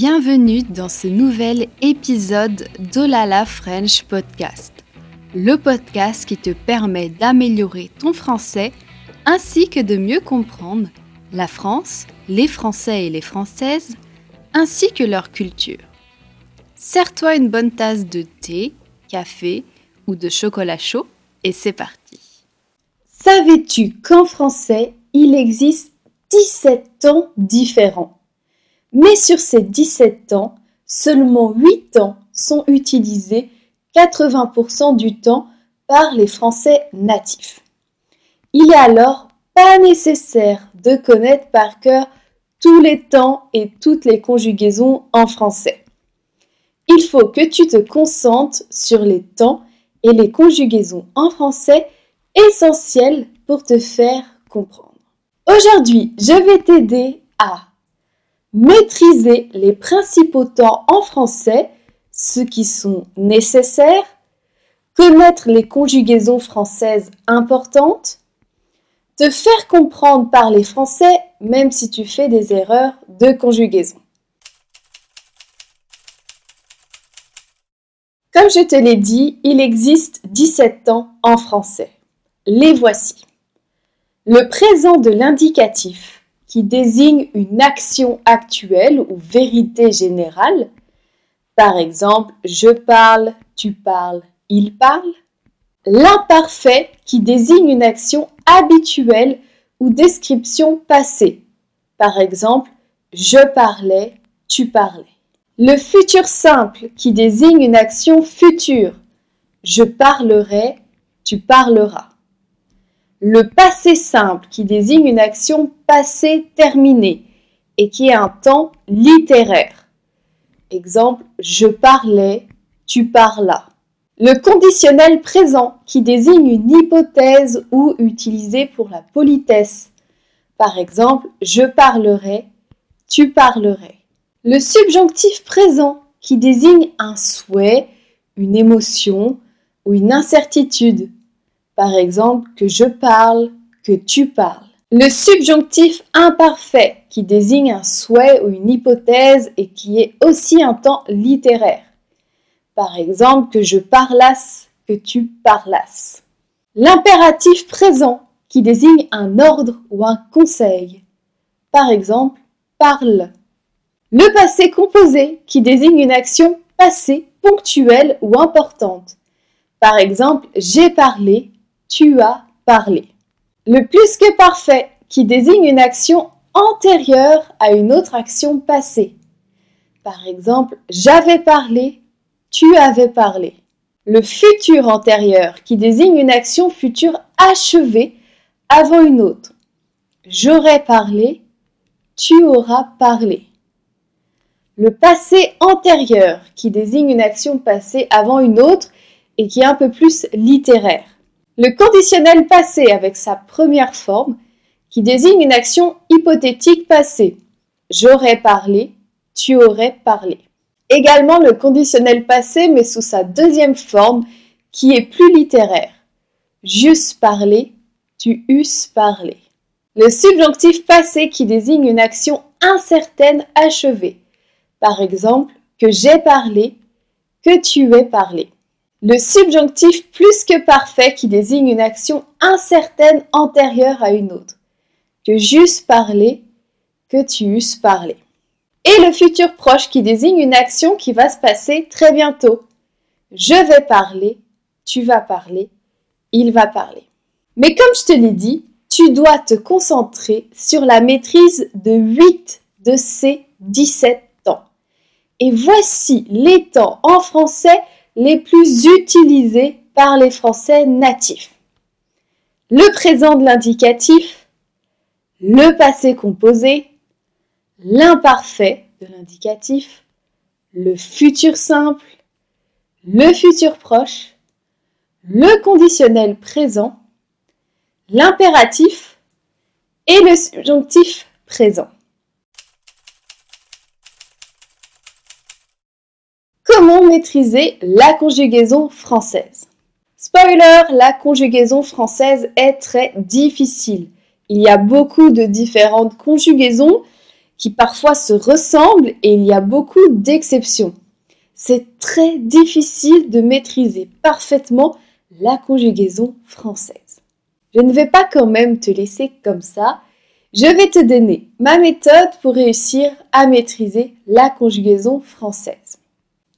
Bienvenue dans ce nouvel épisode d'Olala French Podcast, le podcast qui te permet d'améliorer ton français ainsi que de mieux comprendre la France, les Français et les Françaises, ainsi que leur culture. Sers-toi une bonne tasse de thé, café ou de chocolat chaud et c'est parti. Savais-tu qu'en français, il existe 17 temps différents? Mais sur ces 17 ans, seulement 8 ans sont utilisés 80% du temps par les Français natifs. Il est alors pas nécessaire de connaître par cœur tous les temps et toutes les conjugaisons en français. Il faut que tu te concentres sur les temps et les conjugaisons en français essentielles pour te faire comprendre. Aujourd'hui, je vais t'aider à maîtriser les principaux temps en français, ceux qui sont nécessaires, connaître les conjugaisons françaises importantes, te faire comprendre par les Français même si tu fais des erreurs de conjugaison. Comme je te l'ai dit, il existe 17 temps en français. Les voici. Le présent de l'indicatif qui désigne une action actuelle ou vérité générale. Par exemple, je parle, tu parles, il parle. L'imparfait qui désigne une action habituelle ou description passée. Par exemple, je parlais, tu parlais. Le futur simple qui désigne une action future. Je parlerai, tu parleras le passé simple qui désigne une action passée terminée et qui est un temps littéraire. Exemple, je parlais, tu parlas. Le conditionnel présent qui désigne une hypothèse ou utilisé pour la politesse. Par exemple, je parlerai, tu parlerais. Le subjonctif présent qui désigne un souhait, une émotion ou une incertitude. Par exemple, que je parle, que tu parles. Le subjonctif imparfait qui désigne un souhait ou une hypothèse et qui est aussi un temps littéraire. Par exemple, que je parlasse, que tu parlasses. L'impératif présent qui désigne un ordre ou un conseil. Par exemple, parle. Le passé composé qui désigne une action passée, ponctuelle ou importante. Par exemple, j'ai parlé, tu as parlé. Le plus que parfait qui désigne une action antérieure à une autre action passée. Par exemple, j'avais parlé, tu avais parlé. Le futur antérieur qui désigne une action future achevée avant une autre. J'aurais parlé, tu auras parlé. Le passé antérieur qui désigne une action passée avant une autre et qui est un peu plus littéraire. Le conditionnel passé avec sa première forme qui désigne une action hypothétique passée. J'aurais parlé, tu aurais parlé. Également le conditionnel passé mais sous sa deuxième forme qui est plus littéraire. J'eusse parlé, tu eusses parlé. Le subjonctif passé qui désigne une action incertaine achevée. Par exemple, que j'ai parlé, que tu aies parlé. Le subjonctif plus que parfait qui désigne une action incertaine antérieure à une autre. Que j'eusse parlé, que tu eusses parlé. Et le futur proche qui désigne une action qui va se passer très bientôt. Je vais parler, tu vas parler, il va parler. Mais comme je te l'ai dit, tu dois te concentrer sur la maîtrise de 8 de ces 17 temps. Et voici les temps en français les plus utilisés par les Français natifs. Le présent de l'indicatif, le passé composé, l'imparfait de l'indicatif, le futur simple, le futur proche, le conditionnel présent, l'impératif et le subjonctif présent. Comment maîtriser la conjugaison française Spoiler, la conjugaison française est très difficile. Il y a beaucoup de différentes conjugaisons qui parfois se ressemblent et il y a beaucoup d'exceptions. C'est très difficile de maîtriser parfaitement la conjugaison française. Je ne vais pas quand même te laisser comme ça. Je vais te donner ma méthode pour réussir à maîtriser la conjugaison française.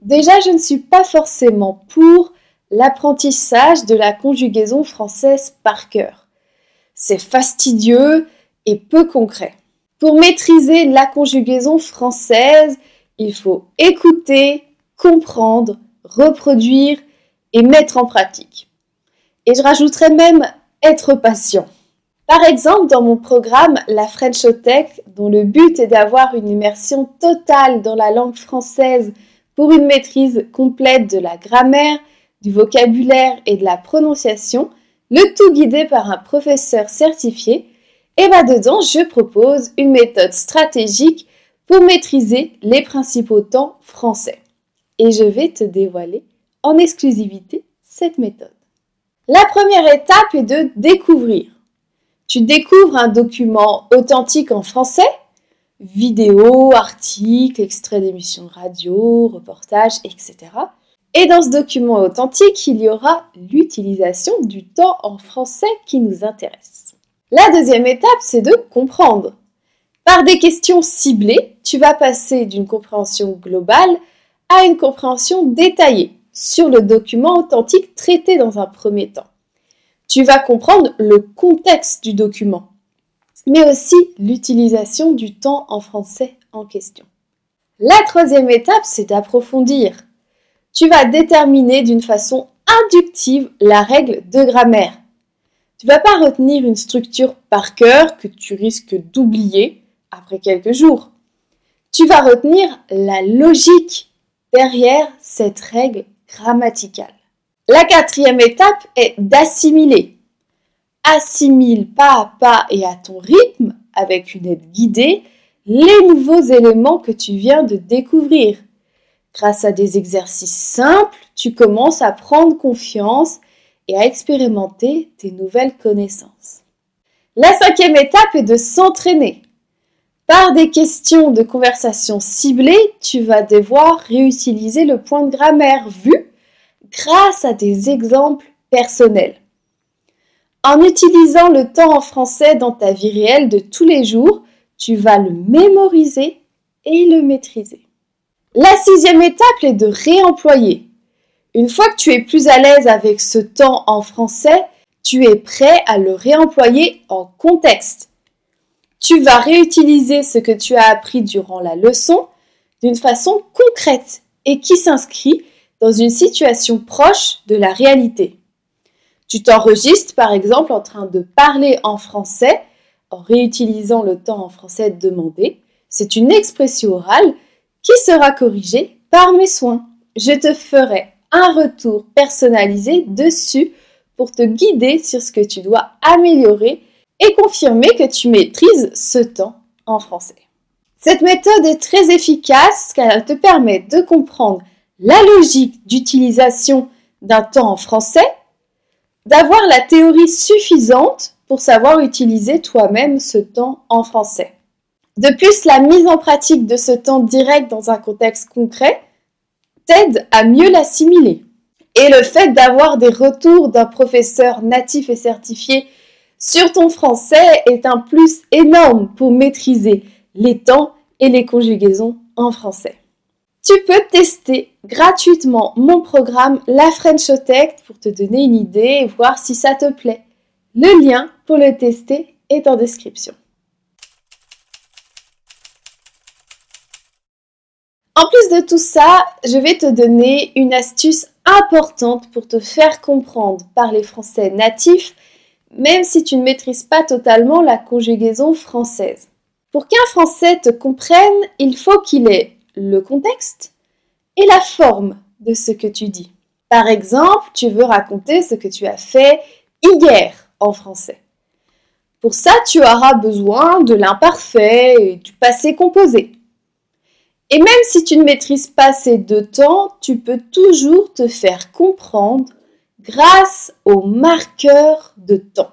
Déjà, je ne suis pas forcément pour l'apprentissage de la conjugaison française par cœur. C'est fastidieux et peu concret. Pour maîtriser la conjugaison française, il faut écouter, comprendre, reproduire et mettre en pratique. Et je rajouterais même être patient. Par exemple, dans mon programme La Frenchotech, dont le but est d'avoir une immersion totale dans la langue française pour une maîtrise complète de la grammaire, du vocabulaire et de la prononciation, le tout guidé par un professeur certifié, et là dedans, je propose une méthode stratégique pour maîtriser les principaux temps français. Et je vais te dévoiler en exclusivité cette méthode. La première étape est de découvrir. Tu découvres un document authentique en français, vidéo, articles, extraits d'émissions radio, reportages, etc. Et dans ce document authentique, il y aura l'utilisation du temps en français qui nous intéresse. La deuxième étape, c'est de comprendre. Par des questions ciblées, tu vas passer d'une compréhension globale à une compréhension détaillée sur le document authentique traité dans un premier temps. Tu vas comprendre le contexte du document, mais aussi l'utilisation du temps en français en question. La troisième étape, c'est d'approfondir. Tu vas déterminer d'une façon inductive la règle de grammaire. Tu ne vas pas retenir une structure par cœur que tu risques d'oublier après quelques jours. Tu vas retenir la logique derrière cette règle grammaticale. La quatrième étape est d'assimiler. Assimile pas à pas et à ton rythme, avec une aide guidée, les nouveaux éléments que tu viens de découvrir. Grâce à des exercices simples, tu commences à prendre confiance et à expérimenter tes nouvelles connaissances. La cinquième étape est de s'entraîner. Par des questions de conversation ciblées, tu vas devoir réutiliser le point de grammaire vu grâce à des exemples personnels. En utilisant le temps en français dans ta vie réelle de tous les jours, tu vas le mémoriser et le maîtriser. La sixième étape est de réemployer. Une fois que tu es plus à l'aise avec ce temps en français, tu es prêt à le réemployer en contexte. Tu vas réutiliser ce que tu as appris durant la leçon d'une façon concrète et qui s'inscrit dans une situation proche de la réalité. Tu t'enregistres par exemple en train de parler en français en réutilisant le temps en français demandé. C'est une expression orale qui sera corrigée par mes soins. Je te ferai un retour personnalisé dessus pour te guider sur ce que tu dois améliorer et confirmer que tu maîtrises ce temps en français. Cette méthode est très efficace car elle te permet de comprendre la logique d'utilisation d'un temps en français, d'avoir la théorie suffisante pour savoir utiliser toi-même ce temps en français. De plus, la mise en pratique de ce temps direct dans un contexte concret t'aide à mieux l'assimiler. Et le fait d'avoir des retours d'un professeur natif et certifié sur ton français est un plus énorme pour maîtriser les temps et les conjugaisons en français. Tu peux tester gratuitement mon programme La Frenchotech pour te donner une idée et voir si ça te plaît. Le lien pour le tester est en description. En plus de tout ça, je vais te donner une astuce importante pour te faire comprendre par les Français natifs même si tu ne maîtrises pas totalement la conjugaison française. Pour qu'un Français te comprenne, il faut qu'il ait le contexte et la forme de ce que tu dis. Par exemple, tu veux raconter ce que tu as fait hier en français. Pour ça, tu auras besoin de l'imparfait et du passé composé. Et même si tu ne maîtrises pas ces deux temps, tu peux toujours te faire comprendre grâce au marqueur de temps.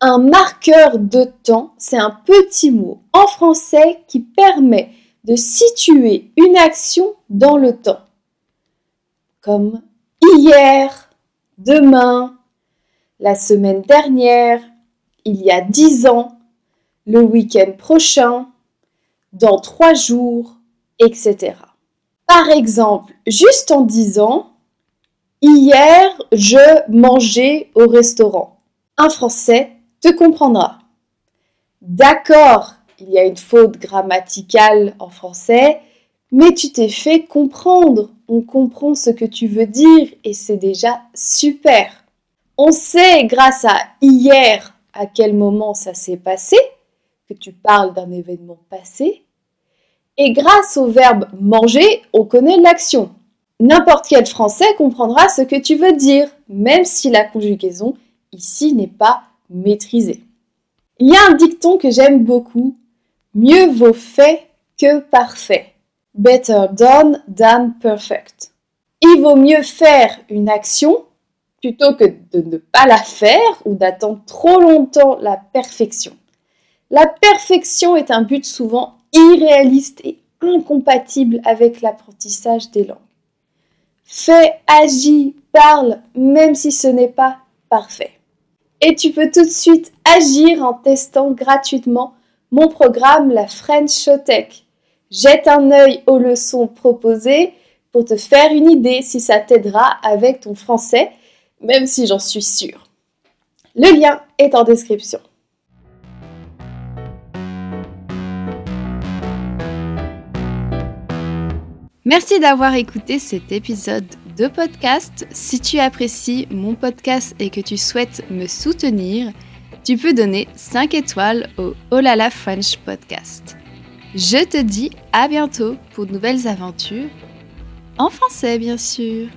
Un marqueur de temps, c'est un petit mot en français qui permet de situer une action dans le temps. Comme hier, demain, la semaine dernière, il y a dix ans, le week-end prochain, dans trois jours, etc. Par exemple, juste en disant Hier, je mangeais au restaurant. Un Français te comprendra. D'accord, il y a une faute grammaticale en français, mais tu t'es fait comprendre. On comprend ce que tu veux dire et c'est déjà super. On sait grâce à hier à quel moment ça s'est passé, que tu parles d'un événement passé. Et grâce au verbe manger, on connaît l'action. N'importe quel français comprendra ce que tu veux dire, même si la conjugaison ici n'est pas maîtrisée. Il y a un dicton que j'aime beaucoup. Mieux vaut fait que parfait. Better done than perfect. Il vaut mieux faire une action plutôt que de ne pas la faire ou d'attendre trop longtemps la perfection. La perfection est un but souvent irréaliste et incompatible avec l'apprentissage des langues. Fais, agis, parle, même si ce n'est pas parfait. Et tu peux tout de suite agir en testant gratuitement mon programme La French Showtech. Jette un œil aux leçons proposées pour te faire une idée si ça t'aidera avec ton français, même si j'en suis sûre. Le lien est en description. Merci d'avoir écouté cet épisode de podcast. Si tu apprécies mon podcast et que tu souhaites me soutenir, tu peux donner 5 étoiles au Olala French Podcast. Je te dis à bientôt pour de nouvelles aventures, en français bien sûr.